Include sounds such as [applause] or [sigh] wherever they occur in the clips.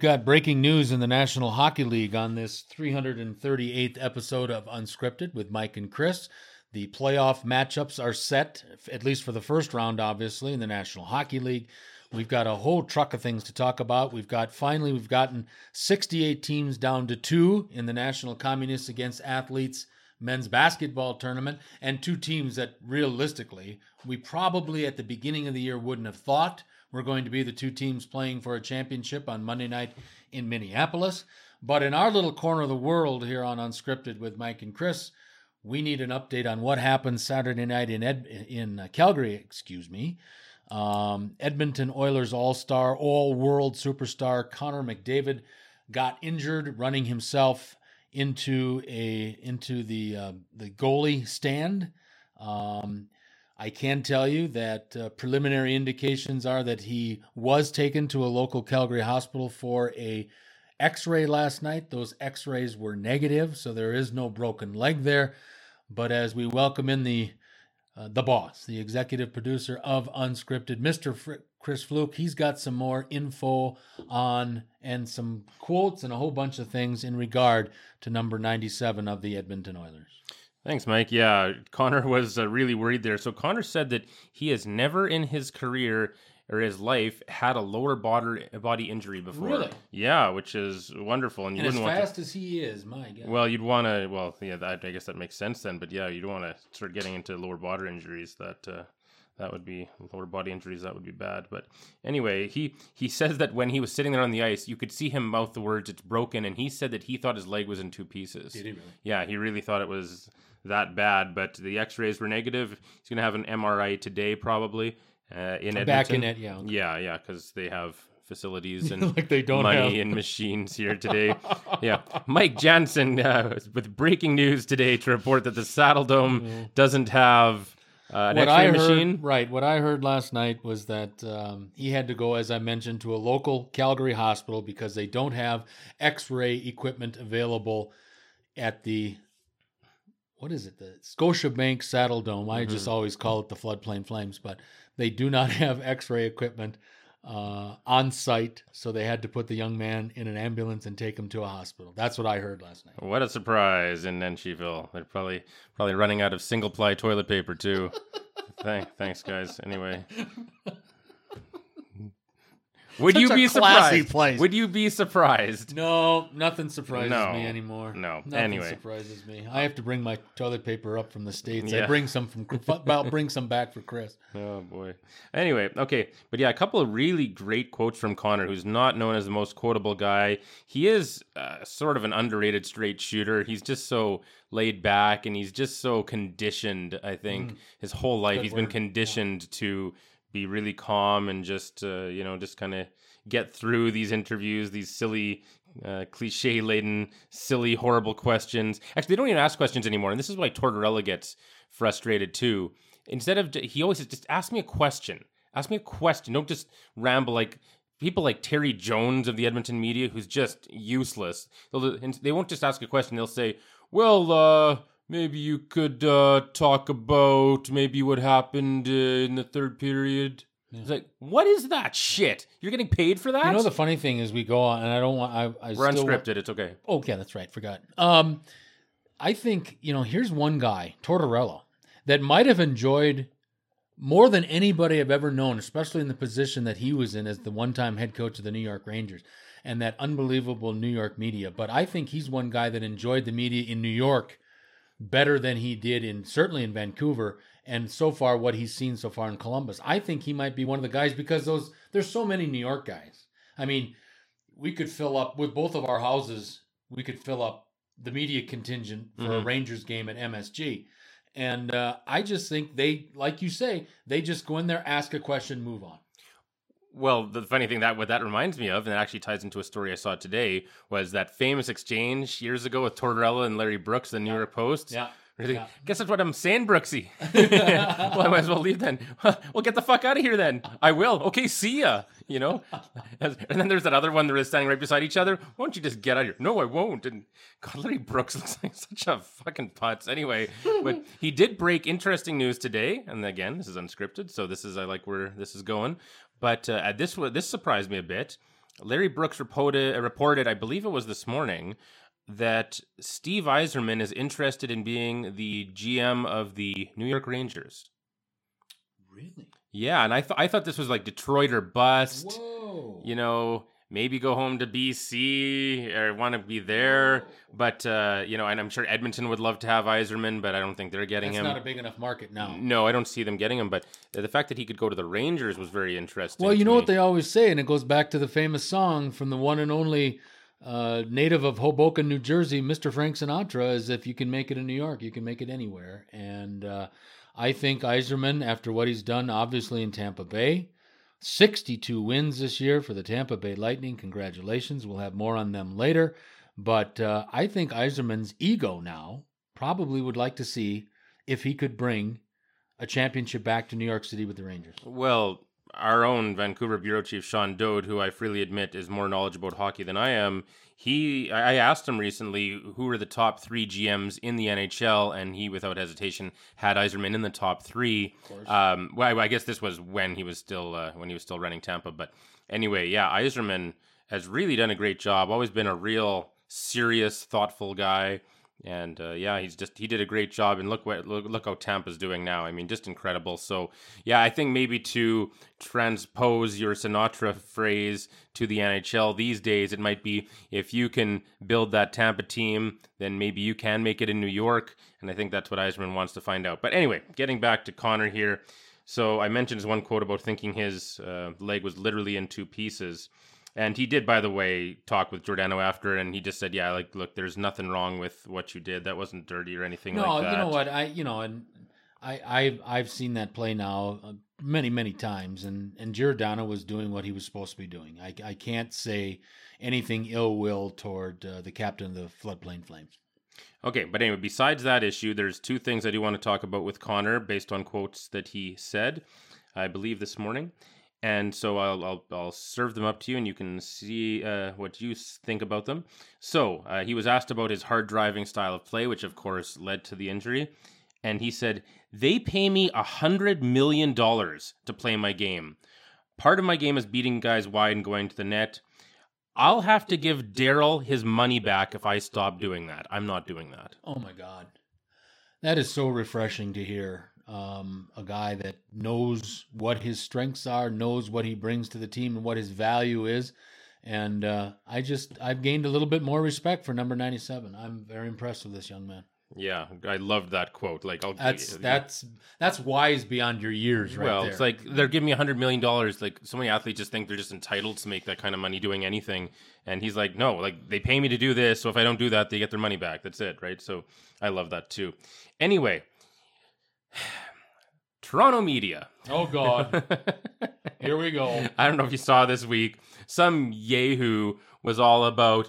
We've got breaking news in the National Hockey League on this 338th episode of Unscripted with Mike and Chris. The playoff matchups are set, at least for the first round, obviously, in the National Hockey League. We've got a whole truck of things to talk about. We've got finally, we've gotten 68 teams down to two in the National Communists Against Athletes men's basketball tournament, and two teams that realistically we probably at the beginning of the year wouldn't have thought were going to be the two teams playing for a championship on Monday night in Minneapolis. But in our little corner of the world here on Unscripted with Mike and Chris, we need an update on what happened Saturday night in Ed, in uh, Calgary, excuse me. Um, Edmonton Oilers All Star, All World Superstar Connor McDavid got injured running himself into a into the uh, the goalie stand. Um, I can tell you that uh, preliminary indications are that he was taken to a local Calgary hospital for a X-ray last night. Those X-rays were negative, so there is no broken leg there. But as we welcome in the uh, the boss, the executive producer of Unscripted, Mr. Fr- Chris Fluke, he's got some more info on and some quotes and a whole bunch of things in regard to number 97 of the Edmonton Oilers. Thanks, Mike. Yeah, Connor [laughs] was uh, really worried there. So Connor said that he has never in his career or his life had a lower body body injury before. Really? Yeah, which is wonderful. And you And as wouldn't want fast as he is, my God. Well, you'd want to. Well, yeah, that, I guess that makes sense then. But yeah, you'd want to start getting into lower body injuries. That uh, that would be lower body injuries. That would be bad. But anyway, he he says that when he was sitting there on the ice, you could see him mouth the words "It's broken," and he said that he thought his leg was in two pieces. Did he really? Yeah, he really thought it was that bad. But the X-rays were negative. He's gonna have an MRI today, probably. Uh, in Edmonton. Back in it, yeah. okay. Yeah, yeah, because they have facilities [laughs] and Like they don't money have. and machines here [laughs] today. yeah, Mike Jansen uh, with breaking news today to report that the Saddledome doesn't have uh, what I heard, machine. right? What I heard last night was that um, he had to go, as I mentioned, to a local Calgary hospital because they don't have X-ray equipment available at the what is it? The Scotiabank Saddledome. I just Mm-hmm. always call it the Floodplain Flames, but they do not [laughs] have X-ray equipment uh, on site, so they had to put the young man in an ambulance and take him to a hospital. That's what I heard last night. What a surprise in Nensheville. They're probably probably running out of single ply toilet paper too. [laughs] Thank, thanks, guys. Anyway. [laughs] Would Such you be classy surprised? place. Would you be surprised? No, nothing surprises No, me anymore. no. nothing Anyway. surprises me. I have to bring my toilet paper up from the states. I bring some from. I'll [laughs] bring some back for Chris. Oh boy. Anyway, okay, but yeah, a couple of really great quotes from Connor, who's not known as the most quotable guy. He is uh, sort of an underrated straight shooter. He's just so laid back, and he's just so conditioned. I think his whole life Good he's been word. conditioned to be really calm and just uh, you know just kind of get through these interviews, these silly. Uh, cliche laden, silly, horrible questions. Actually, they don't even ask questions anymore, and this is why Tortorella gets frustrated too instead of he always says, just ask me a question. Ask me a question. Don't just ramble like people like Terry Jones of the Edmonton media, who's just useless. They'll, they won't just ask a question. They'll say, "Well, uh, maybe you could uh, talk about maybe what happened uh, in the third period." It's like, what is that shit? You're getting paid for that? You know the funny thing is we go on, and I don't want. I, I We're want- unscripted. It's okay. Oh, yeah, that's right. Forgot. Um, I think you know. Here's one guy, Tortorella, that might have enjoyed more than anybody I've ever known, especially in the position that he was in as the one-time head coach of the New York Rangers and that unbelievable New York media. But I think he's one guy that enjoyed the media in New York better than he did in certainly in Vancouver and so far what he's seen so far in Columbus. I think he might be one of the guys because those there's so many New York guys. I mean, we could fill up with both of our houses, we could fill up the media contingent for a Mhm. Rangers game at MSG. And uh, I just think they, like you say, they just go in there, ask a question, move on. Well, the funny thing that what that reminds me of, and it actually ties into a story I saw today, was that famous exchange years ago with Tortorella and Larry Brooks, the New York Post. Yeah. Really? Yeah. Guess that's what I'm saying, Brooksy. [laughs] [laughs] well, I might as well leave then. [laughs] well, get the fuck out of here then. I will. Okay, see ya. You know? and then there's that other one that is standing right beside each other. Why don't you just get out of here? No, I won't. And God, Larry Brooks looks like such a fucking putz. Anyway, but he did break interesting news today. And again, this is unscripted, so this is I like where this is going. But uh, this this surprised me a bit. Larry Brooks reported, reported, I believe it was this morning, that Steve Yzerman is interested in being the GM of the New York Rangers. Really? Yeah, and I thought I thought this was like Detroit or bust. Whoa. You know, maybe go home to BC or want to be there. But uh, you know, and I'm sure Edmonton would love to have Yzerman, but I don't think they're getting That's him. not a big enough market now. no, I don't see them getting him. But the fact that he could go to the Rangers was very interesting. Well, you know me. what they always say, and it goes back to the famous song from the one and only uh, native of Hoboken, New Jersey, Mr. Frank Sinatra, is if you can make it in New York, you can make it anywhere. And uh, I think Yzerman, after what he's done, obviously in Tampa Bay, 62 wins this year for the Tampa Bay Lightning. Congratulations. We'll have more on them later. But uh, I think Yzerman's ego now probably would like to see if he could bring a championship back to New York City with the Rangers. Well, our own Vancouver bureau chief Sean Dode, who I freely admit is more knowledgeable about hockey than I am, he I asked him recently who were the top three GMs in the NHL, and he, without hesitation, had Yzerman in the top three. Um, well, I, I guess this was when he was still uh, when he was still running Tampa, but anyway, yeah, Yzerman has really done a great job. Always been a real serious, thoughtful guy. And uh, yeah, he's just he did a great job, and look what look, look how Tampa's doing now. I mean, just incredible. So yeah, I think maybe to transpose your Sinatra phrase to the NHL these days, it might be if you can build that Tampa team, then maybe you can make it in New York. And I think that's what Yzerman wants to find out. But anyway, getting back to Connor here. So I mentioned his one quote about thinking his uh, leg was literally in two pieces. And he did, by the way, talk with Giordano after, and he just said, "Yeah, like, look, there's nothing wrong with what you did. That wasn't dirty or anything no, like that." you know what? I you know, and I I've I've seen that play now uh, many many times, and and Giordano was doing what he was supposed to be doing. I I can't say anything ill will toward uh, the captain of the floodplain flames. Okay, but anyway, besides that issue, there's two things I do want to talk about with Connor based on quotes that he said, I believe this morning. And so I'll, I'll, I'll serve them up to you and you can see uh, what you think about them. So uh, he was asked about his hard driving style of play, which of course led to the injury. And he said, They pay me a $100 million to play my game. Part of my game is beating guys wide and going to the net. I'll have to give Daryl his money back if I stop doing that. I'm not doing that. Oh my God, that is so refreshing to hear. Um, a guy that knows what his strengths are, knows what he brings to the team, and what his value is. And uh, I just I've gained a little bit more respect for number ninety seven. I'm very impressed with this young man. Yeah, I loved that quote. Like, I'll, That's that's that's wise beyond your years, right well, there. it's like they're giving me a hundred million dollars. Like, so many athletes just think they're just entitled to make that kind of money doing anything. And he's like, no, like they pay me to do this. So if I don't do that, they get their money back. That's it, right? So I love that too. Anyway, [sighs] Toronto media. oh God, [laughs] here we go. I don't know if you saw this week. Some yahoo was all about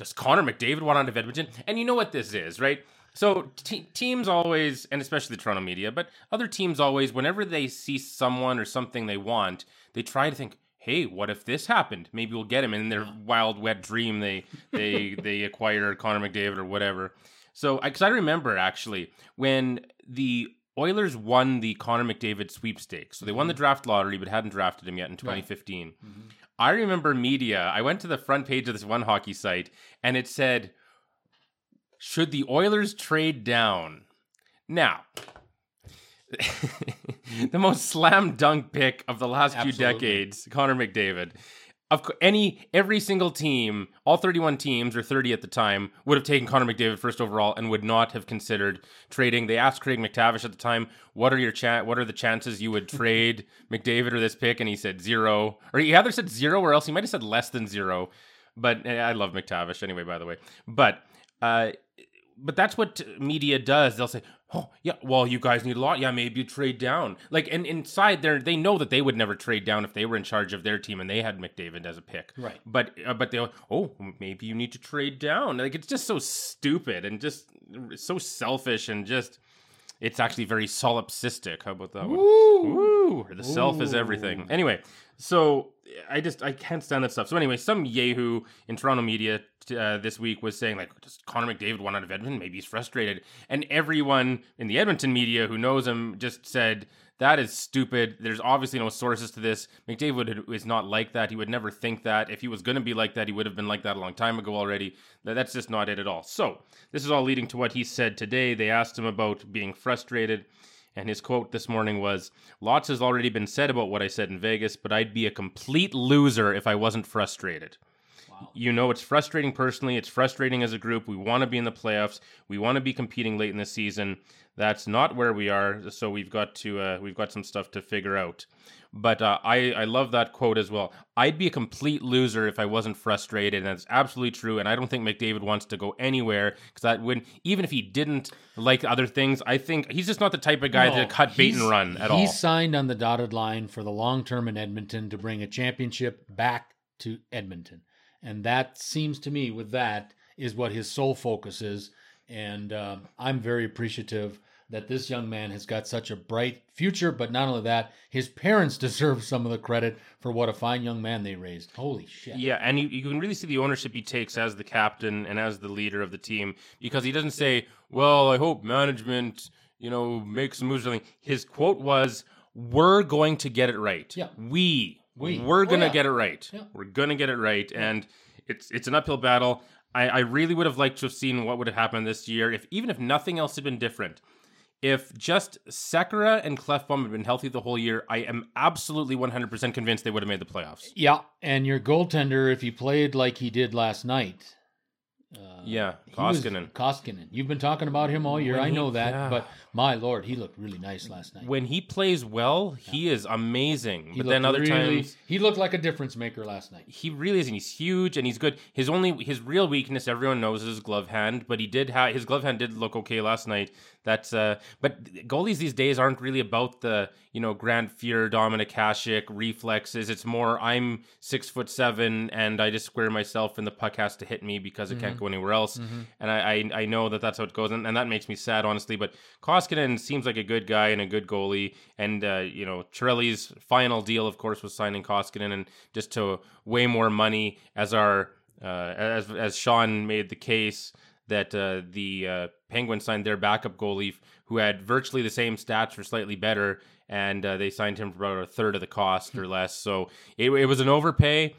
does Connor McDavid want out of Edmonton? And you know what this is, right? So te- teams always, and especially the Toronto media, but other teams always, whenever they see someone or something they want, they try to think, "Hey, what if this happened? Maybe we'll get him." And in their [laughs] wild, wet dream, they they [laughs] they acquire Connor McDavid or whatever. So, because I remember actually when the Oilers won the Connor McDavid sweepstakes, so they won the mm-hmm. draft lottery but hadn't drafted him yet in 2015. Mm-hmm. I remember media. I went to the front page of this one hockey site, and it said should the Oilers trade down? Now, [laughs] the most slam dunk pick of the last few decades, Connor McDavid. Of any every single team, all 31 teams or 30 at the time would have taken Connor McDavid first overall and would not have considered trading. They asked Craig McTavish at the time, "What are your cha- what are the chances you would trade [laughs] McDavid or this pick?" And he said zero, or he either said zero or else he might have said less than zero. But eh, I love McTavish anyway, by the way. But uh, but that's what media does. They'll say, "Oh, yeah, well, you guys need a lot. Yeah, maybe you trade down." Like, and inside there, they know that they would never trade down if they were in charge of their team and they had McDavid as a pick. Right. But uh, but they'll, oh, maybe you need to trade down. Like, it's just so stupid and just so selfish and just. It's actually very solipsistic. How about that one? Woo! The self is everything. Anyway, so I just I can't stand that stuff. So anyway, some yahoo in Toronto media uh, this week was saying like, does Connor McDavid want out of Edmonton? Maybe he's frustrated. And everyone in the Edmonton media who knows him just said That is stupid. There's obviously no sources to this. McDavid is not like that. He would never think that. If he was going to be like that, he would have been like that a long time ago already. That's just not it at all. So, this is all leading to what he said today. They asked him about being frustrated. And his quote this morning was Lots has already been said about what I said in Vegas, but I'd be a complete loser if I wasn't frustrated. You know, it's frustrating personally. It's frustrating as a group. We want to be in the playoffs. We want to be competing late in the season. That's not where we are. So we've got to uh, we've got some stuff to figure out. But uh, I I love that quote as well. I'd be a complete loser if I wasn't frustrated, and that's absolutely true. And I don't think McDavid wants to go anywhere because that would even if he didn't like other things, I think he's just not the type of guy no, to cut bait and run at he all. He signed on the dotted line for the long term in Edmonton to bring a championship back to Edmonton, and that seems to me with that is what his sole focus is. And uh, I'm very appreciative that this young man has got such a bright future. But not only that, his parents [laughs] deserve some of the credit for what a fine young man they raised. Holy shit. Yeah, and you, you can really see the ownership he takes as the captain and as the leader of the team because he doesn't say, well, I hope management, you know, makes some moves. His quote was, we're going to get it right. Yeah. We. We. We're going to oh, yeah. get it right. Yeah. We're going to get it right. And it's it's an uphill battle. I, I really would have liked to have seen what would have happened this year if even if nothing else had been different if just Sekera and Klefbom had been healthy the whole year, I am absolutely 100% convinced they would have made the playoffs. Yeah, and your goaltender, if he played like he did last night, uh, yeah, Koskinen. Koskinen. You've been talking about him all year. When I know he, that, yeah. but my lord, he looked really nice last night. When he plays well, yeah. he is amazing. He but then other really, times, he looked like a difference maker last night. He really is, and he's huge and he's good. His only his real weakness, everyone knows, is his glove hand. But he did have his glove hand did look okay last night. That's uh, but goalies these days aren't really about the you know Grant Fuhr, Dominik Hasek reflexes. It's more I'm six foot seven and I just square myself and the puck has to hit me because it mm-hmm. can't go anywhere else. Mm-hmm. And I, I, I know that that's how it goes, and, and that makes me sad honestly. But Koskinen seems like a good guy and a good goalie, and uh, you know Chiarelli's final deal, of course, was signing Koskinen and just to way more money as our uh, as as Sean made the case that uh, the uh, Penguins signed their backup goalie, who had virtually the same stats for slightly better, and uh, they signed him for about a third of the cost or less. So it, it was an overpay,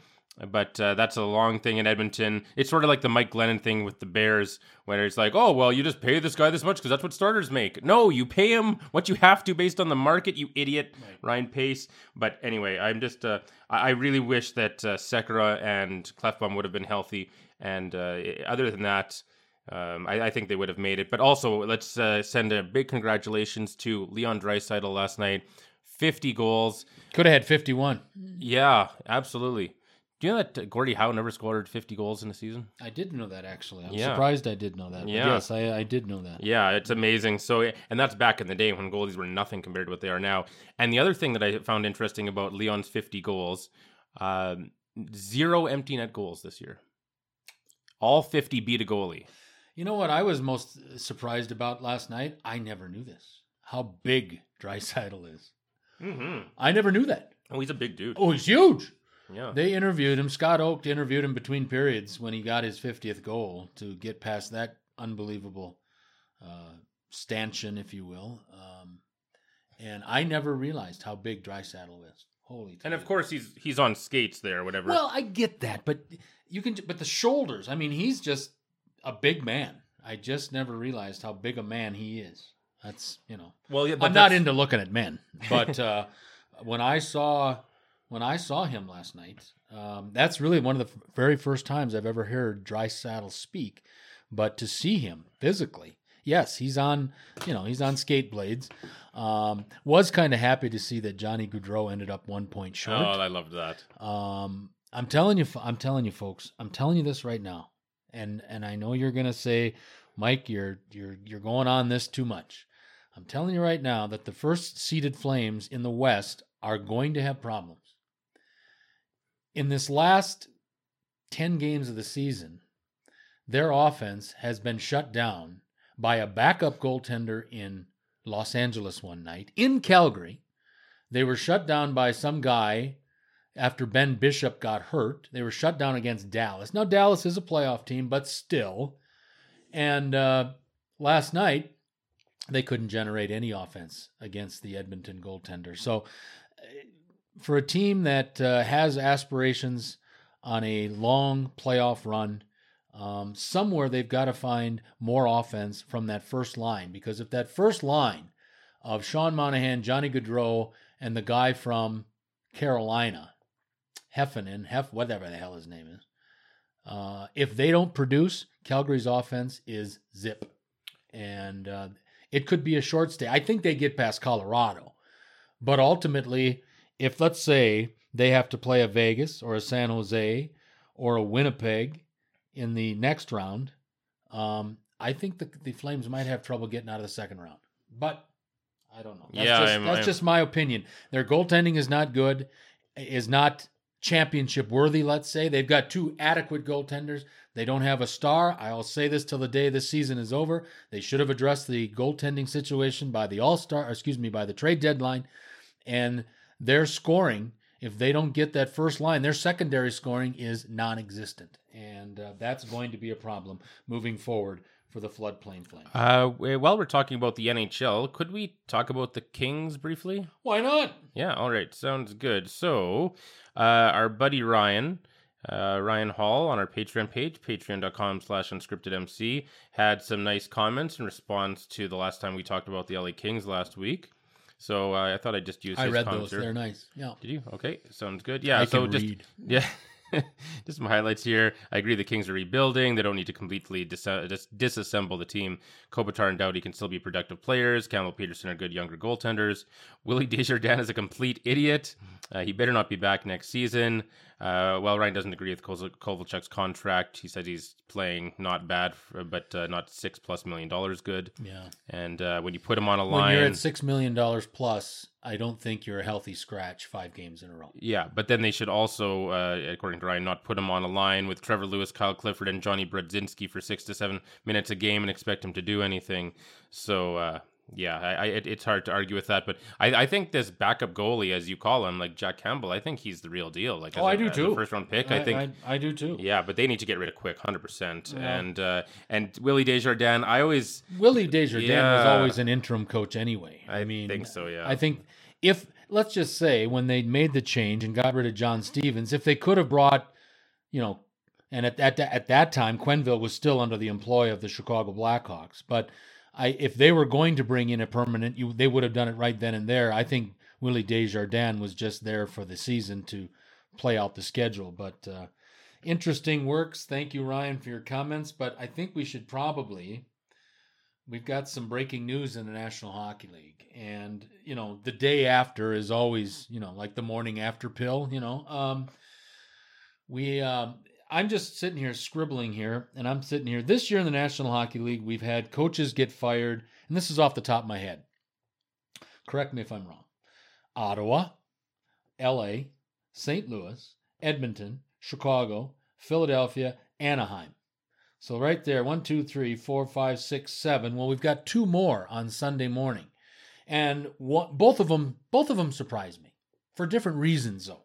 but uh, that's a long thing in Edmonton. It's sort of like the Mike Glennon thing with the Bears, where it's like, oh, well, you just pay this guy this much because that's what starters make. No, you pay him what you have to based on the market, you idiot, right. Ryan Pace. But anyway, I'm just, uh, I really wish that uh, Sekera and Klefbom would have been healthy. And uh, other than that, um, I, I, think they would have made it. But also, let's uh, send a big congratulations to Leon Draisaitl last night. 50 goals. Could have had 51. Yeah, absolutely. Do you know that Gordie Howe never scored 50 goals in a season? I did know that actually. I'm yeah. surprised I did know that. Yeah. Yes, I, I did know that. Yeah, it's amazing. So, and that's back in the day when goalies were nothing compared to what they are now. And the other thing that I found interesting about Leon's 50 goals, um, zero empty net goals this year. All 50 beat a goalie. You know what I was most surprised about last night? I never knew this. How big Draisaitl is. Mm-hmm. I never knew that. Oh, he's a big dude. Oh, he's huge. Yeah. They interviewed him. Scott Oake interviewed him between periods when he got his 50th goal to get past that unbelievable uh, stanchion, if you will. Um, and I never realized how big Draisaitl is. Holy. And of course, he's he's on skates there, whatever. Well, I get that, but you can. But the shoulders. I mean, he's just a big man. I just never realized how big a man he is. That's you know. Well, yeah, I'm not into looking at men, but uh, [laughs] when I saw when I saw him last night, um, that's really one of the very first times I've ever heard Draisaitl speak. But to see him physically, yes, he's on you know he's on skate blades. Um, was kind of happy to see that Johnny Gaudreau ended up one point short. Oh, I loved that. Um, I'm telling you, I'm telling you, folks, I'm telling you this right now and and I know you're gonna say, Mike, you're you're you're going on this too much. I'm telling you right now that the first seeded Flames in the West are going to have problems. In this last 10 games of the season, their offense has been shut down by a backup goaltender in Los Angeles one night. In Calgary, they were shut down by some guy after Ben Bishop got hurt. They were shut down against Dallas. Now, Dallas is a playoff team, but still. And uh, last night, they couldn't generate any offense against the Edmonton goaltender. So, for a team that uh, has aspirations on a long playoff run, um, somewhere they've got to find more offense from that first line. Because if that first line of Sean Monahan, Johnny Gaudreau, and the guy from Carolina, Heffernan, Hef, whatever the hell his name is, uh, if they don't produce, Calgary's offense is zip, and uh, it could be a short stay. I think they get past Colorado, but ultimately, if let's say they have to play a Vegas or a San Jose or a Winnipeg in the next round, um, I think the, the Flames might have trouble getting out of the second round. But I don't know. That's Yeah, just, I'm- that's I'm- just my opinion. Their goaltending is not good, is not championship worthy. Let's say they've got two adequate goaltenders. They don't have a star. I'll say this till the day this season is over. They should have addressed the goaltending situation by the All Star, excuse me, by the trade deadline, and their scoring. If they don't get that first line, their secondary scoring is non-existent, and uh, that's going to be a problem moving forward for the floodplain Flames. Uh, while we're talking about the NHL, could we talk about the Kings briefly? Why not? Yeah, all right, sounds good. So, uh, our buddy Ryan, uh, Ryan Hall on our Patreon page, patreon.com slash unscriptedmc, had some nice comments in response to the last time we talked about the LA Kings last week. So uh, I thought I'd just use I his read those. They're nice. Yeah. Did you? Okay, sounds good. Yeah, I so can just read. [laughs] yeah, [laughs] just some highlights here. I agree the Kings are rebuilding. They don't need to completely dis- dis- disassemble the team. Kopitar and Doughty can still be productive players. Campbell Peterson are good younger goaltenders. [laughs] Willie Desjardins is a complete idiot. Uh, he better not be back next season. Uh, well, Ryan doesn't agree with Kol- Kovalchuk's contract. He says he's playing not bad, for, but uh, not six plus million dollars good. Yeah. And uh, when you put him on a When line, you're at six million dollars plus, I don't think you're a healthy scratch five games in a row. Yeah, but then they should also, uh, according to Ryan, not put him on a line with Trevor Lewis, Kyle Clifford, and Johnny Brodzinski for six to seven minutes a game and expect him to do anything. So, uh, yeah, I, I, it, it's hard to argue with that. But I, I think this backup goalie, as you call him, like Jack Campbell, I think he's the real deal. Like, Oh, a- I do too. First round pick, I, think. I, I do too. yeah, but they need to get rid of Quick, hundred percent. And uh, and Willie Desjardins, I always Willie Desjardins was Yeah. always an interim coach anyway. I, I mean, think so, yeah. I think if let's just say when they made the change and got rid of John Stevens, if they could have brought, you know, and at that at that time Quenneville was still under the employ of the Chicago Blackhawks, but I if they were going to bring in a permanent, you they would have done it right then and there. I think Willie Desjardins was just there for the season to play out the schedule, but. Uh, Interesting works. Thank you, Ryan, for your comments. But I think we should probably we've got some breaking news in the National Hockey League, and you know the day after is always you know like the morning after pill. You know, um, we um, I'm just sitting here scribbling here, and I'm sitting here this year in the National Hockey League. We've had coaches get fired, and this is off the top of my head. Correct me if I'm wrong. Ottawa, L.A., St. Louis, Edmonton, Chicago, Philadelphia, Anaheim. So right there, one, two, three, four, five, six, seven. Well, we've got two more on Sunday morning, and both of them, both of them surprised me for different reasons, though.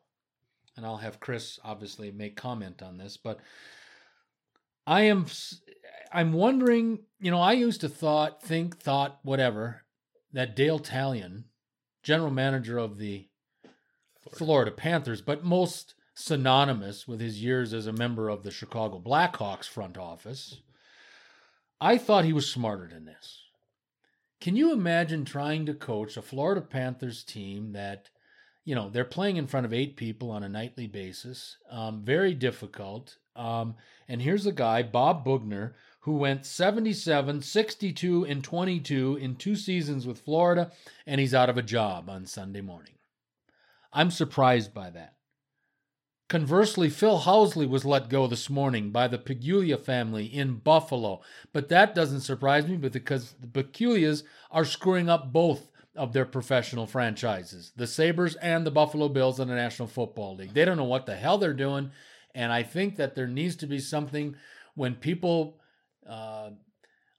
And I'll have Chris obviously make comment on this, but I am, I'm wondering. You know, I used to thought, think, thought, whatever, that Dale Tallon, general manager of the Florida Panthers, but most synonymous with his years as a member of the Chicago Blackhawks front office. I thought he was smarter than this. Can you imagine trying to coach a Florida Panthers team that, you know, they're playing in front of eight people on a nightly basis? Um, very difficult. Um, and here's a guy, Bob Boughner, who went 77, 62, and 22 in two seasons with Florida, and he's out of a job on Sunday morning. I'm surprised by that. Conversely, Phil Housley was let go this morning by the Pegula family in Buffalo. But that doesn't surprise me because the Pegulas are screwing up both of their professional franchises, the Sabres and the Buffalo Bills in the National Football League. They don't know what the hell they're doing. And I think that there needs to be something when people, uh,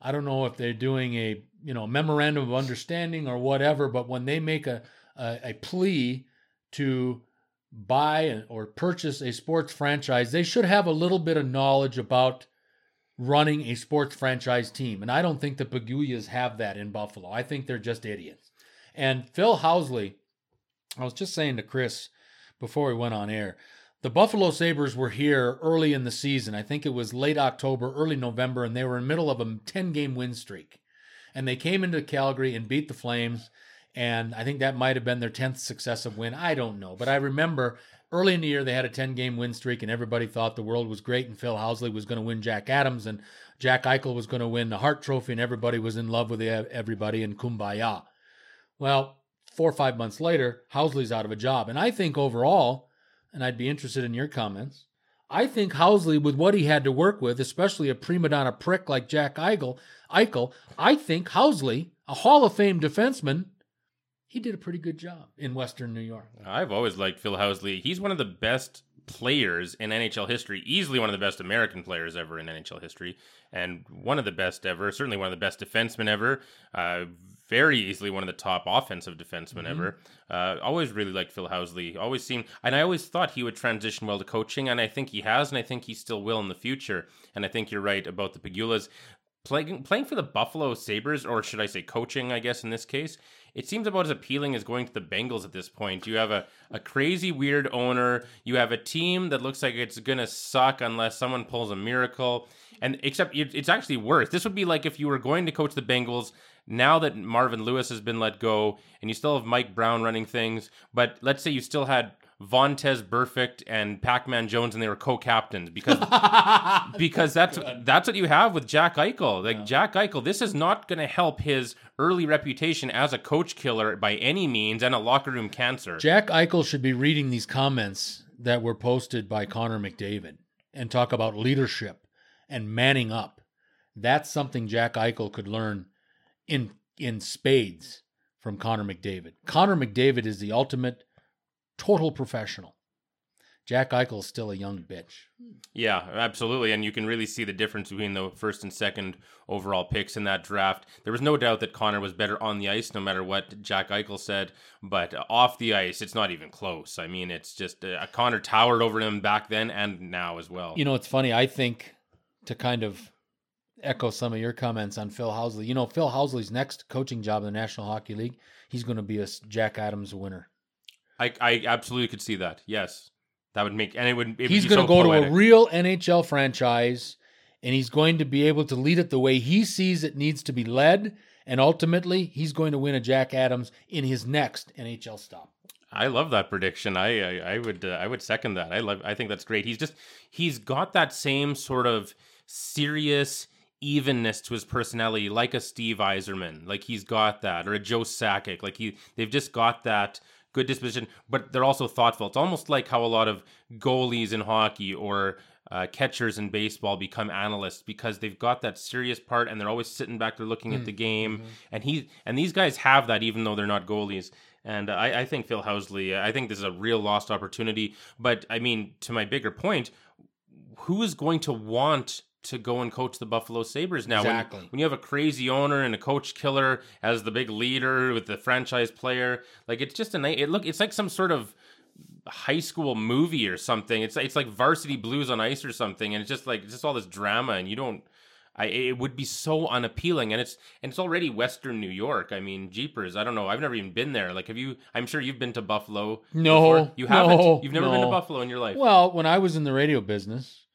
I don't know if they're doing a you know memorandum of understanding or whatever, but when they make a, a, a plea to buy or purchase a sports franchise, they should have a little bit of knowledge about running a sports franchise team. And I don't think the Pegulas have that in Buffalo. I think they're just idiots. And Phil Housley, I was just saying to Chris before we went on air, the Buffalo Sabres were here early in the season. I think it was late October, early November, and they were in the middle of a 10 game win streak. And they came into Calgary and beat the Flames. And I think that might have been their 10th successive win. I don't know. But I remember early in the year they had a 10 game win streak and everybody thought the world was great and Phil Housley was going to win Jack Adams and Jack Eichel was going to win the Hart Trophy and everybody was in love with everybody in Kumbaya. Well, four or five months later, Housley's out of a job. And I think overall, and I'd be interested in your comments, I think Housley, with what he had to work with, especially a prima donna prick like Jack Eichel, Eichel I think Housley, a Hall of Fame defenseman, he did a pretty good job in Western New York. I've always liked Phil Housley. He's one of the best players in NHL history, easily one of the best American players ever in NHL history, and one of the best ever, certainly one of the best defensemen ever. Uh, very easily one of the top offensive defensemen mm-hmm. ever. Uh, always really liked Phil Housley. Always seemed, and I always thought he would transition well to coaching, and I think he has, and I think he still will in the future. And I think you're right about the Pegulas. Playing, playing for the Buffalo Sabres, or should I say coaching, I guess, in this case, it seems about as appealing as going to the Bengals at this point. You have a, a crazy, weird owner. You have a team that looks like it's going to suck unless someone pulls a miracle. And except it's actually worse. This would be like if you were going to coach the Bengals now that Marvin Lewis has been let go and you still have Mike Brown running things, but let's say you still had Vontaze Burfict and Pac-Man Jones, and they were co-captains because [laughs] because that's that's what you have with Jack Eichel. Like yeah. Jack Eichel, this is not going to help his early reputation as a coach killer by any means, and a locker room cancer. Jack Eichel should be reading these comments that were posted by Connor McDavid and talk about leadership and manning up. That's something Jack Eichel could learn in in spades from Connor McDavid. Connor McDavid is the ultimate total professional. Jack Eichel's still a young bitch. Yeah, absolutely. And you can really see the difference between the first and second overall picks in that draft. There was no doubt that Connor was better on the ice, no matter what Jack Eichel said. But off the ice, it's not even close. I mean, it's just uh, Connor towered over him back then and now as well. You know, it's funny. I think to kind of echo some of your comments on Phil Housley, you know, Phil Housley's next coaching job in the National Hockey League, he's going to be a Jack Adams winner. I I absolutely could see that. Yes, that would make and it would. He's going to so go poetic. to a real NHL franchise, and he's going to be able to lead it the way he sees it needs to be led, and ultimately, he's going to win a Jack Adams in his next NHL stop. I love that prediction. I I, I would uh, I would second that. I love. I think that's great. He's just he's got that same sort of serious evenness to his personality, like a Steve Yzerman, Like he's got that, or a Joe Sakic. Like he, they've just got that good disposition, but they're also thoughtful. It's almost like how a lot of goalies in hockey or uh, catchers in baseball become analysts because they've got that serious part and they're always sitting back there looking mm. at the game. Mm-hmm. And he and these guys have that even though they're not goalies. And I, I think Phil Housley, I think this is a real lost opportunity. But I mean, to my bigger point, who is going to want to go and coach the Buffalo Sabres now. Exactly. When, when, you have a crazy owner and a coach killer as the big leader with the franchise player, like it's just a night. It look, it's like some sort of high school movie or something. It's it's like Varsity Blues on Ice or something, and it's just like it's just all this drama, and you don't. I, it would be so unappealing, and it's and it's already Western New York. I mean, Jeepers. I don't know. I've never even been there. Like, have you? I'm sure you've been to Buffalo. No, before. you haven't. No, you've never no. been to Buffalo in your life. Well, when I was in the radio business,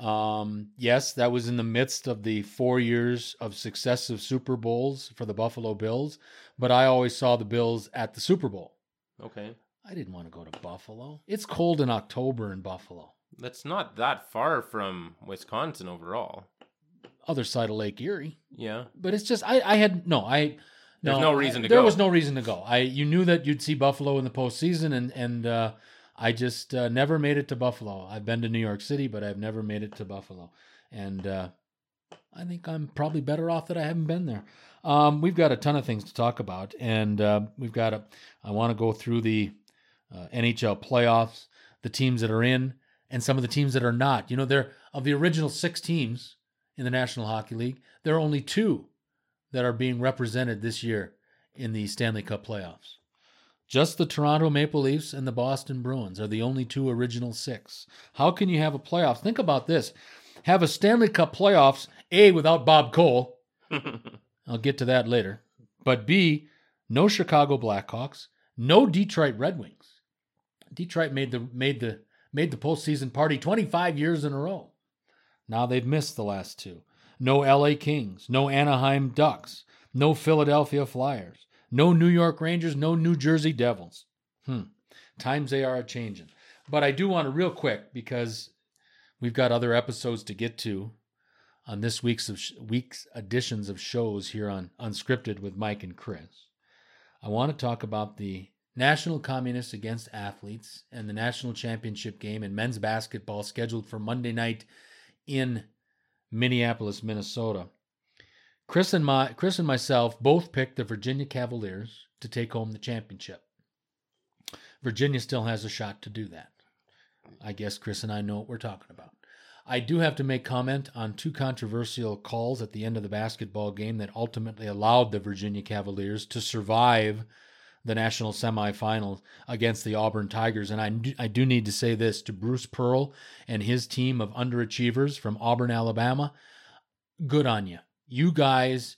um, yes, that was in the midst of the four years of successive Super Bowls for the Buffalo Bills, but I always saw the Bills at the Super Bowl. Okay. I didn't want to go to Buffalo. It's cold in October in Buffalo. That's not that far from Wisconsin overall. Other side of Lake Erie. Yeah. But it's just I, I had no I no, There's no reason to there go. There was no reason to go. I you knew that you'd see Buffalo in the postseason and and uh, I just uh, never made it to Buffalo. I've been to New York City, but I've never made it to Buffalo. And uh, I think I'm probably better off that I haven't been there. Um, we've got a ton of things to talk about, and uh, we've got a. I want to go through the uh, NHL playoffs, the teams that are in, and some of the teams that are not. You know, there of the original six teams in the National Hockey League, there are only two that are being represented this year in the Stanley Cup playoffs. Just the Toronto Maple Leafs and the Boston Bruins are the only two original six. How can you have a playoff? Think about this. have a Stanley Cup playoffs, A, without Bob Cole. [laughs] I'll get to that later. But B, no Chicago Blackhawks, no Detroit Red Wings. Detroit made the made the made the postseason party 25 years in a row. Now they've missed the last two. No LA Kings, no Anaheim Ducks, no Philadelphia Flyers, no New York Rangers, no New Jersey Devils. Hmm. Times they are a changing. But I do want to real quick because we've got other episodes to get to on this week's of sh- week's editions of shows here on Unscripted with Mike and Chris. I want to talk about the National Communists Against Athletes and the National Championship game in men's basketball scheduled for Monday night in Minneapolis, Minnesota. Chris and my Chris and myself both picked the Virginia Cavaliers to take home the championship. Virginia still has a shot to do that. I guess Chris and I know what we're talking about. I do have to make comment on two controversial calls at the end of the basketball game that ultimately allowed the Virginia Cavaliers to survive the national semifinals against the Auburn Tigers. And I do, I do need to say this to Bruce Pearl and his team of underachievers from Auburn, Alabama. Good on you. You guys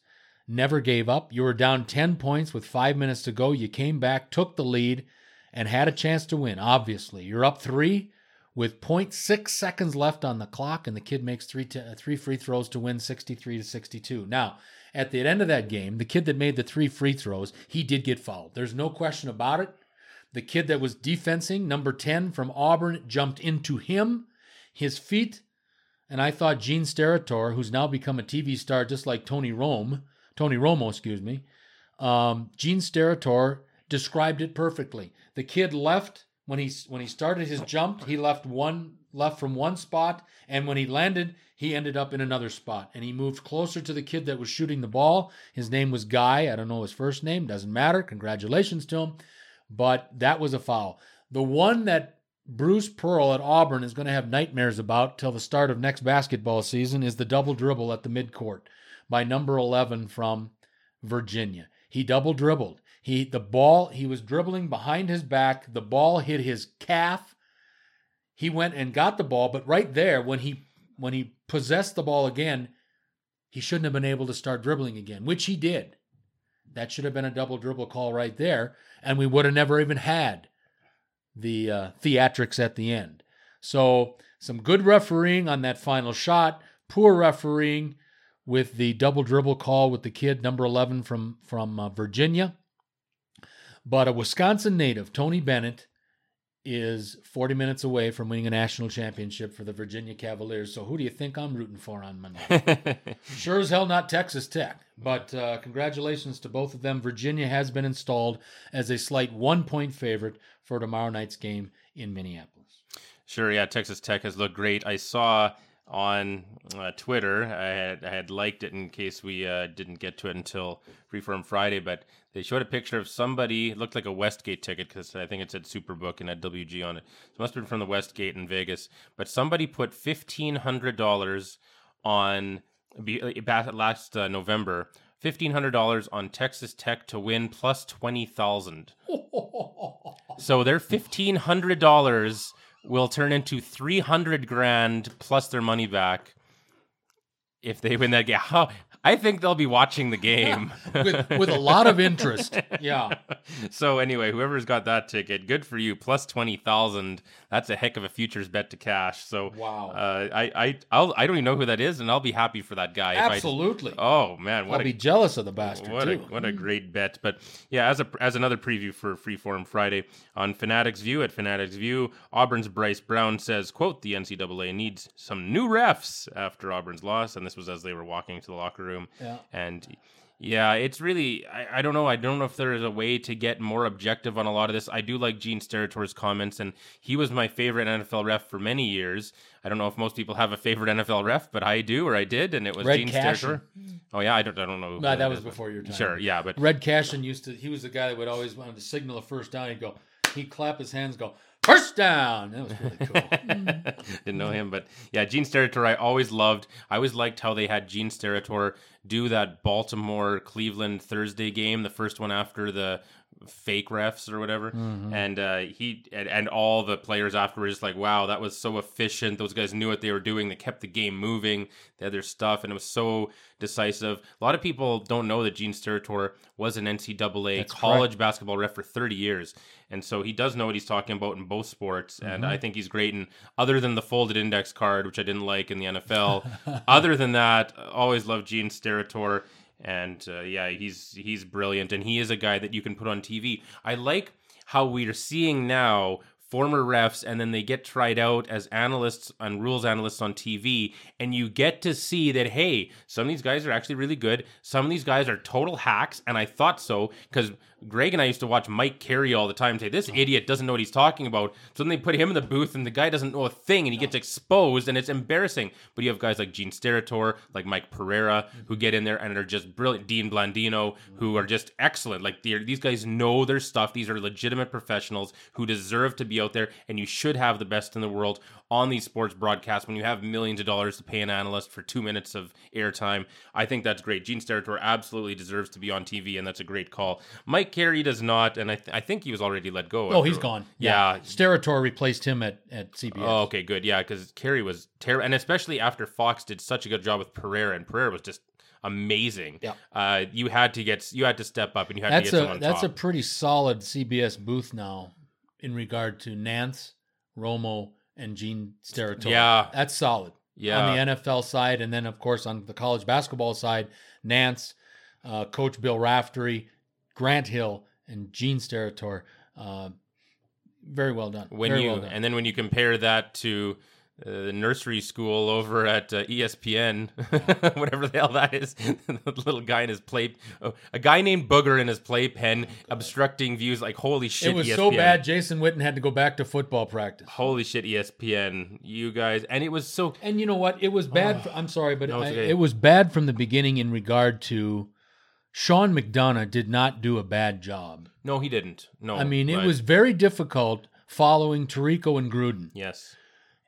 never gave up. You were down 10 points with five minutes to go. You came back, took the lead, and had a chance to win, obviously. You're up three with 0.6 seconds left on the clock, and the kid makes three, t- uh, three free throws to win 63 to 62. Now, at the end of that game, the kid that made the three free throws, he did get fouled. There's no question about it. The kid that was defensing, number 10 from Auburn, jumped into him. His feet, and I thought Gene Steratore, who's now become a TV star just like Tony Rome, Tony Romo, excuse me, um, Gene Steratore described it perfectly. The kid left when he when he started his jump, he left one left from one spot, and when he landed, he ended up in another spot. And he moved closer to the kid that was shooting the ball. His name was Guy. I don't know his first name. Doesn't matter. Congratulations to him. But that was a foul. The one that Bruce Pearl at Auburn is going to have nightmares about till the start of next basketball season is the double dribble at the midcourt by number 11 from Virginia. He double dribbled. He the ball he was dribbling behind his back. The ball hit his calf. He went and got the ball, but right there when he when he possessed the ball again, he shouldn't have been able to start dribbling again, which he did. That should have been a double dribble call right there, and we would have never even had the uh, theatrics at the end. So some good refereeing on that final shot, poor refereeing with the double dribble call with the kid number 11 from from uh, Virginia. But a Wisconsin native, Tony Bennett, is 40 minutes away from winning a national championship for the Virginia Cavaliers. So who do you think I'm rooting for on Monday? [laughs] sure as hell not Texas Tech. But uh, congratulations to both of them. Virginia has been installed as a slight one point favorite for tomorrow night's game in Minneapolis. Sure, yeah, Texas Tech has looked great. I saw on uh, Twitter. I had I had liked it in case we uh, didn't get to it until Freeform Friday, but they showed a picture of somebody. It looked like a Westgate ticket because I think it said Superbook and had WG on it. So it must have been from the Westgate in Vegas. But somebody put fifteen hundred dollars on last uh, November. Fifteen hundred dollars on Texas Tech to win plus twenty thousand. [laughs] so they're fifteen hundred dollars will turn into 300 grand plus their money back if they win that game. [laughs] How, I think they'll be watching the game [laughs] with, with a lot of interest. [laughs] Yeah. So anyway, whoever's got that ticket, good for you. Plus twenty thousand. That's a heck of a futures bet to cash. So wow. Uh, I I I'll, I don't even know who that is, and I'll be happy for that guy. Absolutely. I, oh man, what I'll a, be jealous of the bastard what too. A, what a great bet. But yeah, as a as another preview for Freeform Friday on Fanatics View at Fanatics View, Auburn's Bryce Brown says, "quote The NCAA needs some new refs after Auburn's loss," and this was as they were walking to the locker room. Yeah. And yeah, it's really I, I don't know. I don't know if there is a way to get more objective on a lot of this. I do like Gene Steratore's comments, and he was my favorite NFL ref for many years. I don't know if most people have a favorite NFL ref, but I do, or I did, and it was Red Gene. Steratore. Oh yeah, I don't, I don't know. No, that was before your time. Sure, yeah, but Red Cashion used to. He was the guy that would always want to signal a first down. He'd go, he'd clap his hands, go first down. That was really cool. [laughs] Didn't know him, but yeah, Gene Steratore. I always loved. I always liked how they had Gene Steratore do that Baltimore Cleveland Thursday game, the first one after the fake refs or whatever. Mhm. And uh, he and, and all the players afterwards just like, wow, that was so efficient. Those guys knew what they were doing. They kept the game moving. They had their stuff, and it was so decisive. A lot of people don't know that Gene Steratore was an NCAA That's college basketball ref for 30 years, and so he does know what he's talking about in both sports. And Mhm. I think he's great. And other than the folded index card, which I didn't like in the NFL, [laughs] other than that, always loved Gene Steratore. And uh, yeah, he's he's brilliant, and he is a guy that you can put on TV. I like how we are seeing now former refs, and then they get tried out as analysts and rules analysts on TV, and you get to see that hey, some of these guys are actually really good. Some of these guys are total hacks, and I thought so because Greg and I used to watch Mike Carey all the time. Say this oh. idiot doesn't know what he's talking about. So then they put him in the booth, and the guy doesn't know a thing, and he gets exposed, and it's embarrassing. But you have guys like Gene Steratore, like Mike Pereira, mm-hmm. who get in there and are just brilliant. Dean Blandino, who are just excellent. Like these guys know their stuff. These are legitimate professionals who deserve to be out there, and you should have the best in the world on these sports broadcasts when you have millions of dollars to pay an analyst for two minutes of airtime. I think that's great. Gene Steratore absolutely deserves to be on TV, and that's a great call. Mike Carey does not, and I, th- I think he was already let go. Oh, after- he's gone. Yeah. Steratore replaced him at, at CBS. Oh, okay, good. Yeah, because Carey was terrible, and especially after Fox did such a good job with Pereira, and Pereira was just amazing. Yeah. Uh, you had to get you had to step up, and you had that's to get a someone that's a top. pretty solid CBS booth now in regard to Nance, Romo, and Gene Steratore. Yeah. that's solid. yeah. on the NFL side, and then of course on the college basketball side, Nance, uh, Coach Bill Raftery, Grant Hill, and Gene Steratore. Uh, very well done. when very you well done. and then when you compare that to uh, the nursery school over at uh, ESPN, [laughs] whatever the hell that is, [laughs] the little guy in his play, oh, a guy named Booger in his playpen obstructing views. Like holy shit, it was ESPN. so bad. Jason Witten had to go back to football practice. Holy shit, ESPN, you guys, and it was so And you know what? It was bad. I'm sorry, but No, I- okay. it was bad from the beginning in regard to Sean McDonough did not do a bad job. no, he didn't. No, I mean, it was very difficult following Tirico and Gruden. yes.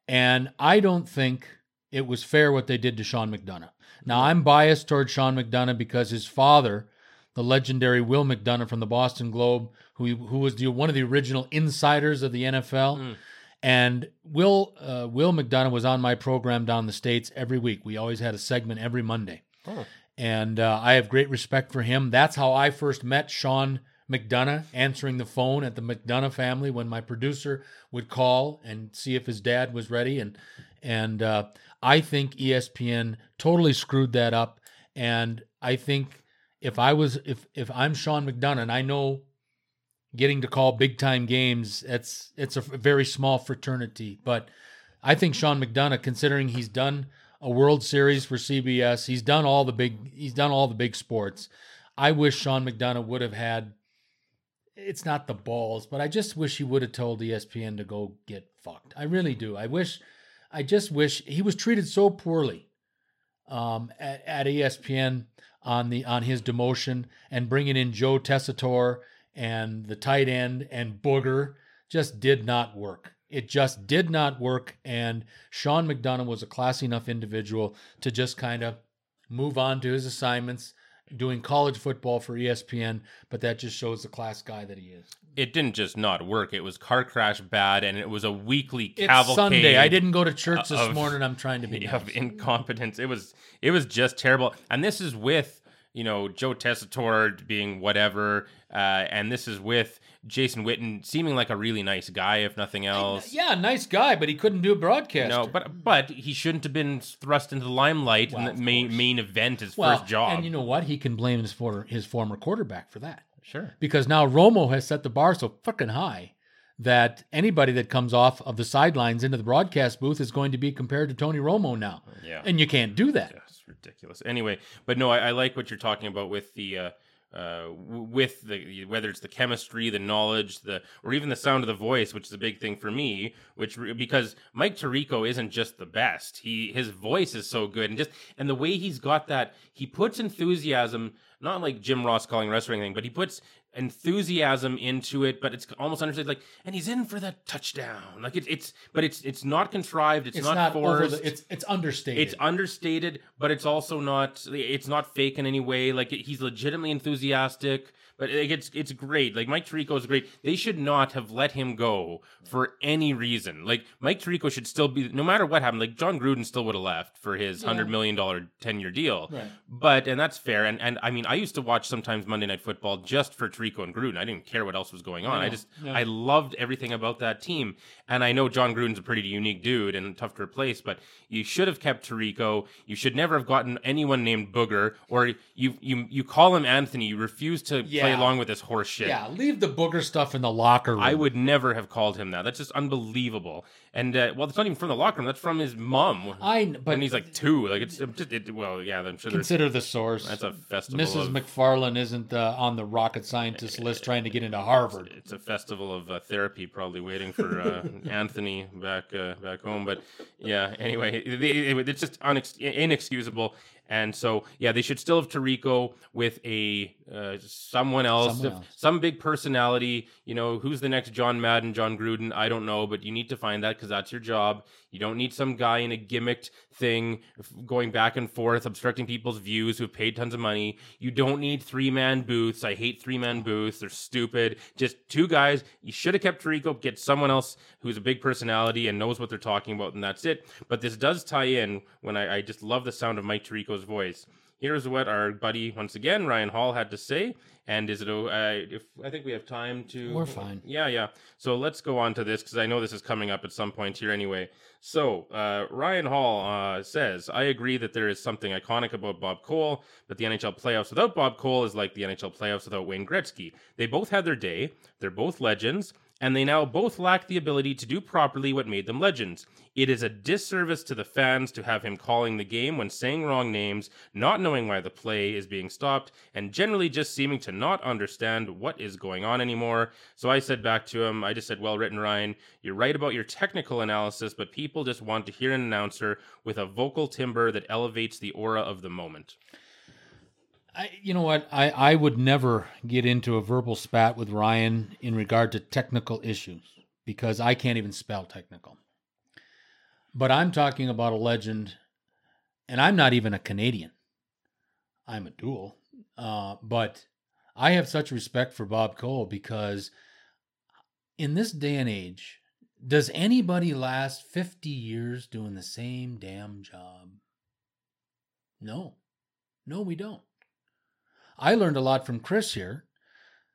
And I don't think it was fair what they did to Sean McDonough. Now, I'm biased towards Sean McDonough because his father, the legendary Will McDonough from the Boston Globe, who, who was the, one of the original insiders of the NFL, Mm. and Will uh, Will McDonough was on my program down the states every week. We always had a segment every Monday, Oh. And uh, I have great respect for him. That's how I first met Sean McDonough, answering the phone at the McDonough family when my producer would call and see if his dad was ready, and and uh, I think ESPN totally screwed that up, and I think if I was if if I'm Sean McDonough, and I know getting to call big time games, it's it's a very small fraternity, but I think Sean McDonough, considering he's done a World Series for CBS, he's done all the big he's done all the big sports. I wish Sean McDonough would have had it's not the balls, but I just wish he would have told ESPN to go get fucked. I really do. I wish I just wish he was treated so poorly um, at, at ESPN on the on his demotion and bringing in Joe Tessitore and the tight end and Booger just did not work. It just did not work. And Sean McDonough was a classy enough individual to just kind of move on to his assignments, doing college football for ESPN. But that just shows the class guy that he is. It didn't just not work. It was car crash bad, and it was a weekly It's cavalcade. Sunday. I didn't go to church this of- [laughs] morning. I'm trying to be of nice. incompetence. It was it was just terrible. And this is with you know Joe Tessitore being whatever, uh, and this is with Jason Witten seeming like a really nice guy, if nothing else. Yeah, nice guy, but he couldn't do a broadcast. No, but but he shouldn't have been thrust into the limelight Well, in the main course. main event, his well, first job. And you know what? He can blame his for his former quarterback for that. sure. because now Romo has set the bar so fucking high that anybody that comes off of the sidelines into the broadcast booth is going to be compared to Tony Romo now. Yeah. And you can't do that. Yeah, it's ridiculous. Anyway, but no, I, I like what you're talking about with the uh, uh, with the whether it's the chemistry, the knowledge, the or even the sound of the voice, which is a big thing for me. Which because Mike Tirico isn't just the best; he his voice is so good, and just and the way he's got that, he puts enthusiasm. Not like Jim Ross calling wrestling but he puts enthusiasm into it, but it's almost understood like, and he's in for the touchdown. Like it's it's, but it's it's not contrived. It's, It's not, not, forced. the, it's it's understated. It's understated, but it's also not. It's not fake in any way. Like he's legitimately enthusiastic, but like, it's it's great. Like Mike Tirico is great. They should not have let him go for any reason. Like Mike Tirico should still be, no matter what happened. Like Jon Gruden still would have left for his Yeah. hundred million dollar ten year deal. Right. But and that's fair. And and I mean, I used to watch sometimes Monday Night Football just for Tirico and Gruden. I didn't care what else was going on. I Yeah, just yeah. I loved everything about that team. And I know Jon Gruden's a pretty unique dude and tough to replace, but you should have kept Tirico. You should never have gotten anyone named Booger, or you you you call him Anthony. You refuse to play Yeah. along with this horse shit. Yeah, leave the booger stuff in the locker room. I would never have called him that. That's just unbelievable. And uh, well, it's not even from the locker room. That's from his mom. I but when he's like two, like it's just it, well, yeah. I'm sure consider the source. that's a festival. Mrs. of, McFarland isn't uh, on the rocket scientist list trying to get into Harvard. It's a festival of uh, therapy, probably waiting for uh, [laughs] Anthony back uh, back home. But yeah, anyway, it's just unex- inexcusable. And so, yeah, they should still have Tirico with a uh, someone else, Someone else. some big personality. You know, who's the next John Madden, Jon Gruden? I don't know, but you need to find that because that's your job. You don't need some guy in a gimmicked thing going back and forth, obstructing people's views who've paid tons of money. You don't need three man booths. I hate three man booths. They're stupid. Just two guys. You should have kept Tirico, get someone else who's a big personality and knows what they're talking about, and that's it. But this does tie in when I, I just love the sound of Mike Tirico's voice. Here's what our buddy, once again, Ryan Hall, had to say. And is it? Uh, if I think we have time to, We're fine. Yeah, yeah. So let's go on to this because I know this is coming up at some point here anyway. So uh, Ryan Hall uh, says, "I agree that there is something iconic about Bob Cole, but the NHL playoffs without Bob Cole is like the NHL playoffs without Wayne Gretzky. They both had their day. They're both legends." And they now both lack the ability to do properly what made them legends. It is a disservice to the fans to have him calling the game when saying wrong names, not knowing why the play is being stopped, and generally just seeming to not understand what is going on anymore. So I said back to him, I just said, Well written, Ryan. You're right about your technical analysis, but people just want to hear an announcer with a vocal timbre that elevates the aura of the moment. I, you know what? I, I would never get into a verbal spat with Ryan in regard to technical issues because I can't even spell technical. But I'm talking about a legend, and I'm not even a Canadian. I'm a dual. Uh, but I have such respect for Bob Cole because in this day and age, does anybody last 50 years doing the same damn job? No. No, we don't. I learned a lot from Chris here,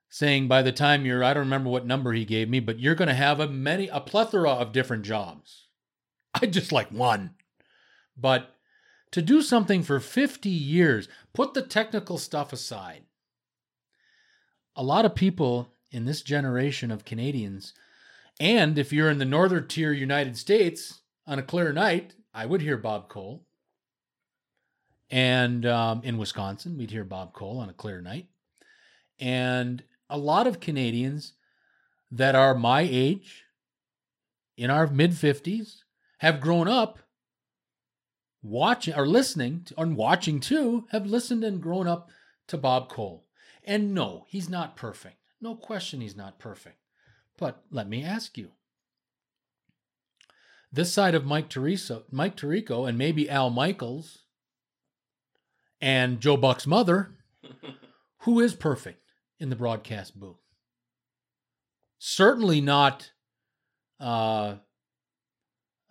saying by the time you're, I don't remember what number he gave me, but you're going to have a many, a plethora of different jobs. I just like one. But to do something for 50 years, put the technical stuff aside. A lot of people in this generation of Canadians, and if you're in the northern tier United States on a clear night, I would hear Bob Cole. And um, in Wisconsin, we'd hear Bob Cole on a clear night. And a lot of Canadians that are my age, in our mid 50s, have grown up watching or listening to, and watching too, have listened and grown up to Bob Cole. And no, he's not perfect. No question he's not perfect. But let me ask you. This side of Mike Tirico, Mike Tirico and maybe Al Michaels and Joe Buck's mother, [laughs] who is perfect in the broadcast booth? Certainly not uh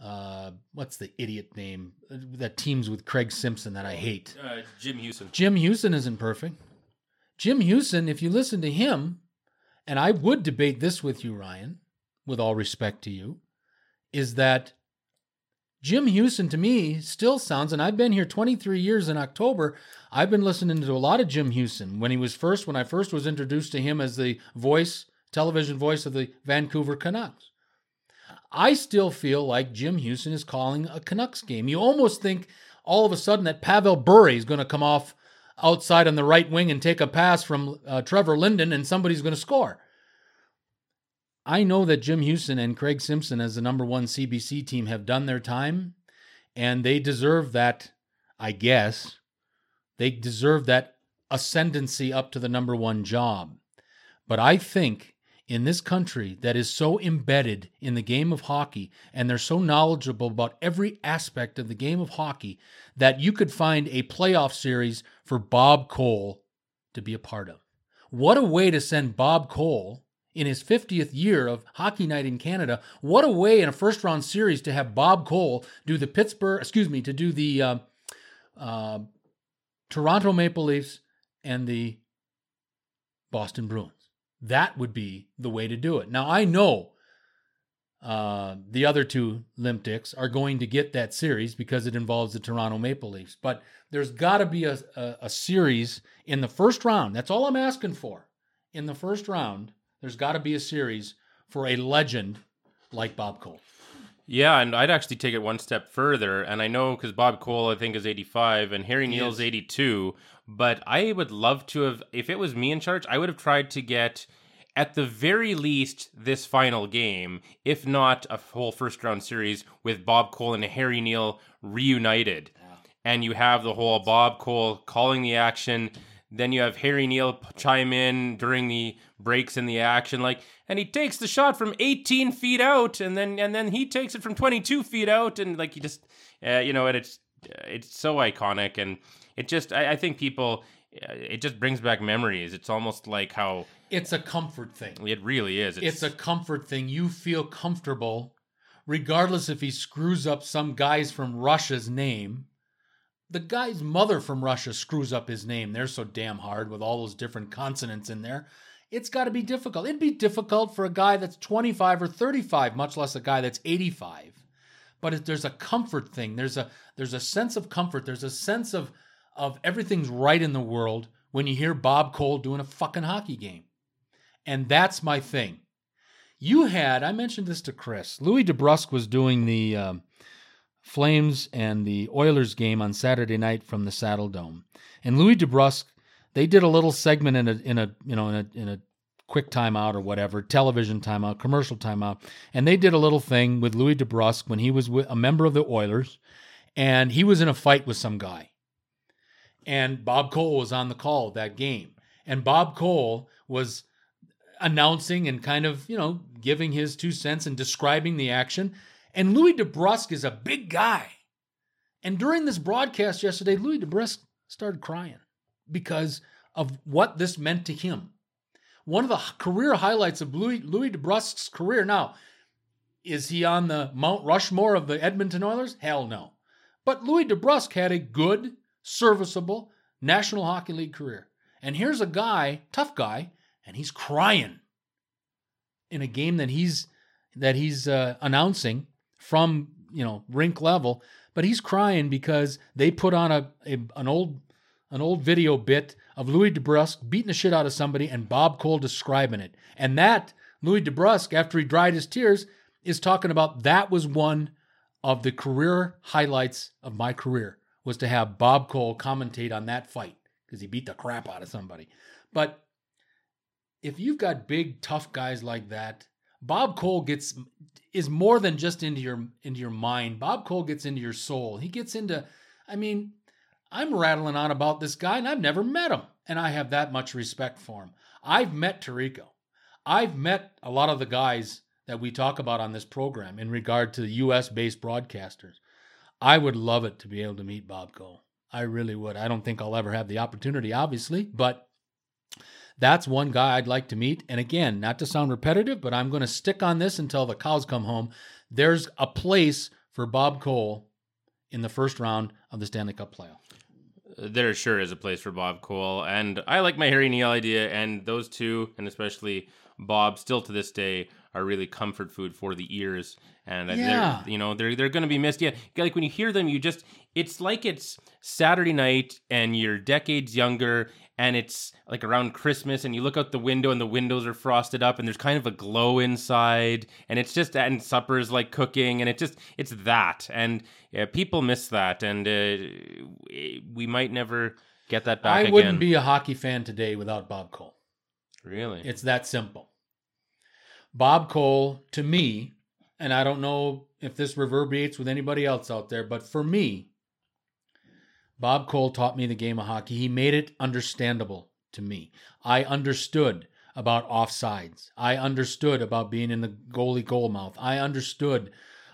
uh what's the idiot name that teams with Craig Simpson that I hate. Uh, Jim Hughson. Jim Hughson isn't perfect. Jim Hughson, if you listen to him, and I would debate this with you, Ryan, with all respect to you, is that Jim Hughson to me still sounds, and I've been here 23 years in October. I've been listening to a lot of Jim Hughson when he was first, when I first was introduced to him as the voice, television voice of the Vancouver Canucks. I still feel like Jim Hughson is calling a Canucks game. You almost think all of a sudden that Pavel Bure is going to come off outside on the right wing and take a pass from uh, Trevor Linden and somebody's going to score. I know that Jim Hughson and Craig Simpson, as the number one CBC team, have done their time, and they deserve that, I guess. They deserve that ascendancy up to the number one job. But I think in this country that is so embedded in the game of hockey and they're so knowledgeable about every aspect of the game of hockey that you could find a playoff series for Bob Cole to be a part of. What a way to send Bob Cole in his 50th year of Hockey Night in Canada. What a way in a first round series to have Bob Cole do the Pittsburgh, excuse me, to do the uh, uh, Toronto Maple Leafs and the Boston Bruins. That would be the way to do it. Now, I know uh, the other two limp dicks are going to get that series because it involves the Toronto Maple Leafs, but there's got to be a, a, a series in the first round. That's all I'm asking for. In the first round, there's got to be a series for a legend like Bob Cole. Yeah, and I'd actually take it one step further. And I know because Bob Cole, I think, is 85 and Harry Neale's is. 82. But I would love to have, if it was me in charge, I would have tried to get, at the very least, this final game, if not a whole first round series with Bob Cole and Harry Neale reunited. And you have the whole Bob Cole calling the action. Then you have Harry Neale chime in during the breaks in the action, like, and he takes the shot from 18 feet out, and then and then he takes it from 22 feet out, and like he just, uh, you know, and it's it's so iconic, and it just I, I think people, uh, it just brings back memories. It's almost like how It's a comfort thing. it really is. It's a comfort thing. You feel comfortable, regardless if he screws up some guy's from Russia's name. The guy's mother from Russia screws up his name. They're so damn hard with all those different consonants in there. It's got to be difficult. It'd be difficult for a guy that's 25 or 35, much less a guy that's 85. But there's a comfort thing. There's a there's a sense of comfort. There's a sense of of everything's right in the world when you hear Bob Cole doing a fucking hockey game. And that's my thing. You had, I mentioned this to Chris. Louis DeBrusk was doing the um, Flames and the Oilers game on Saturday night from the Saddledome, and Louis DeBrusk, they did a little segment in a in a you know in a in a quick timeout or whatever, television timeout, commercial timeout, and they did a little thing with Louis DeBrusk when he was a member of the Oilers, and he was in a fight with some guy, and Bob Cole was on the call that game, and Bob Cole was announcing and kind of, you know, giving his two cents and describing the action. And Louis DeBrusk is a big guy. And during this broadcast yesterday, Louis DeBrusk started crying because of what this meant to him. One of the career highlights of Louis, Louis DeBrusk's career. Now, is he on the Mount Rushmore of the Edmonton Oilers? Hell no. But Louis DeBrusk had a good, serviceable National Hockey League career. And here's a guy, tough guy, and he's crying in a game that he's that he's uh, announcing from you know rink level, but he's crying because they put on a, a an old an old video bit of Louis DeBrusk beating the shit out of somebody and Bob Cole describing it, and that Louis DeBrusk after he dried his tears is talking about that was one of the career highlights of my career was to have Bob Cole commentate on that fight because he beat the crap out of somebody, but if you've got big tough guys like that, Bob Cole gets is more than just into your into your mind. Bob Cole gets into your soul. He gets into I mean, I'm rattling on about this guy and I've never met him and I have that much respect for him. I've met Tirico. I've met a lot of the guys that we talk about on this program in regard to the US based broadcasters. I would love it to be able to meet Bob Cole. I really would. I don't think I'll ever have the opportunity, obviously, but that's one guy I'd like to meet. And again, not to sound repetitive, but I'm going to stick on this until the cows come home. There's a place for Bob Cole in the first round of the Stanley Cup playoff. there sure is a place for Bob Cole, and I like my Harry Neale idea, and those two, and especially Bob, still to this day are really comfort food for the ears, and Yeah. they're you know they're they're going to be missed. Yeah, like when you hear them, you just it's like it's Saturday night and you're decades younger. And it's like around Christmas, and you look out the window, and the windows are frosted up, and there's kind of a glow inside, and it's just and supper's like cooking, and it just it's that, and yeah, people miss that, and uh, we might never get that back I again. wouldn't be a hockey fan today without Bob Cole. really. It's that simple. Bob Cole, to me, and I don't know if this reverberates with anybody else out there, but for me, Bob Cole taught me the game of hockey. He made it understandable to me. I understood about offsides. I understood about being in the goalie goal mouth. I understood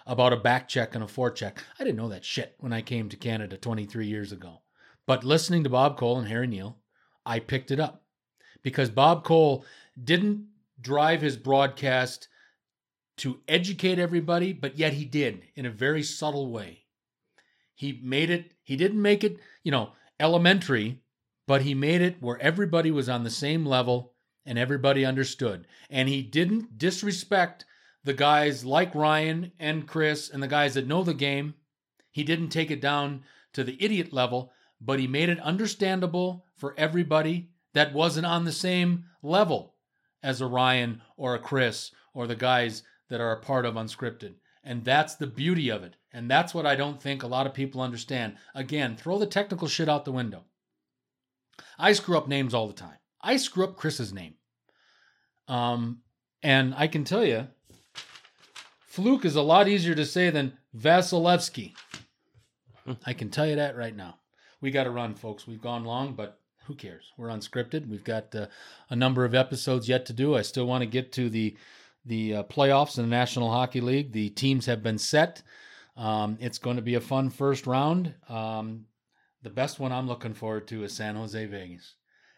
about a back check and a forecheck. I didn't know that shit when I came to Canada 23 years ago. But listening to Bob Cole and Harry Neale, I picked it up because Bob Cole didn't drive his broadcast to educate everybody, but yet he did in a very subtle way. He made it, he didn't make it, you know, elementary, but he made it where everybody was on the same level and everybody understood. And he didn't disrespect the guys like Ryan and Chris and the guys that know the game. He didn't take it down to the idiot level, but he made it understandable for everybody that wasn't on the same level as a Ryan or a Chris or the guys that are a part of Unscripted. And that's the beauty of it. And that's what I don't think a lot of people understand. Again, throw the technical shit out the window. I screw up names all the time. I screw up Chris's name. Um, and I can tell you, Fluke is a lot easier to say than Vasilevsky. I can tell you that right now. We got to run, folks. We've gone long, but who cares? We're unscripted. We've got uh, a number of episodes yet to do. I still want to get to the the uh, playoffs in the National Hockey League. The teams have been set. Um, it's going to be a fun first round. Um, the best one I'm looking forward to is San Jose Vegas,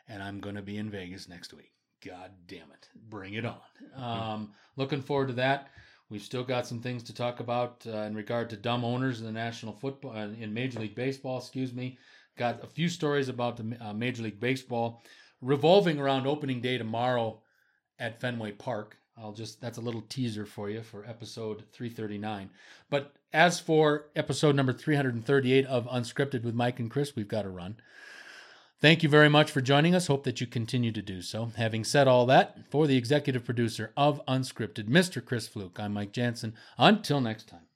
and I'm going to be in Vegas next week. God damn it, bring it on! Um, looking forward to that. We've still got some things to talk about uh, in regard to dumb owners in the National Football uh, in Major League Baseball. Excuse me. Got a few stories about the uh, Major League Baseball revolving around opening day tomorrow at Fenway Park. I'll just that's a little teaser for you for episode 339. But as for episode number 338 of Unscripted with Mike and Chris, we've got to run. Thank you very much for joining us. Hope that you continue to do so. Having said all that, for the executive producer of Unscripted, Mr. Chris Fluke, I'm Mike Jansen. Until next time.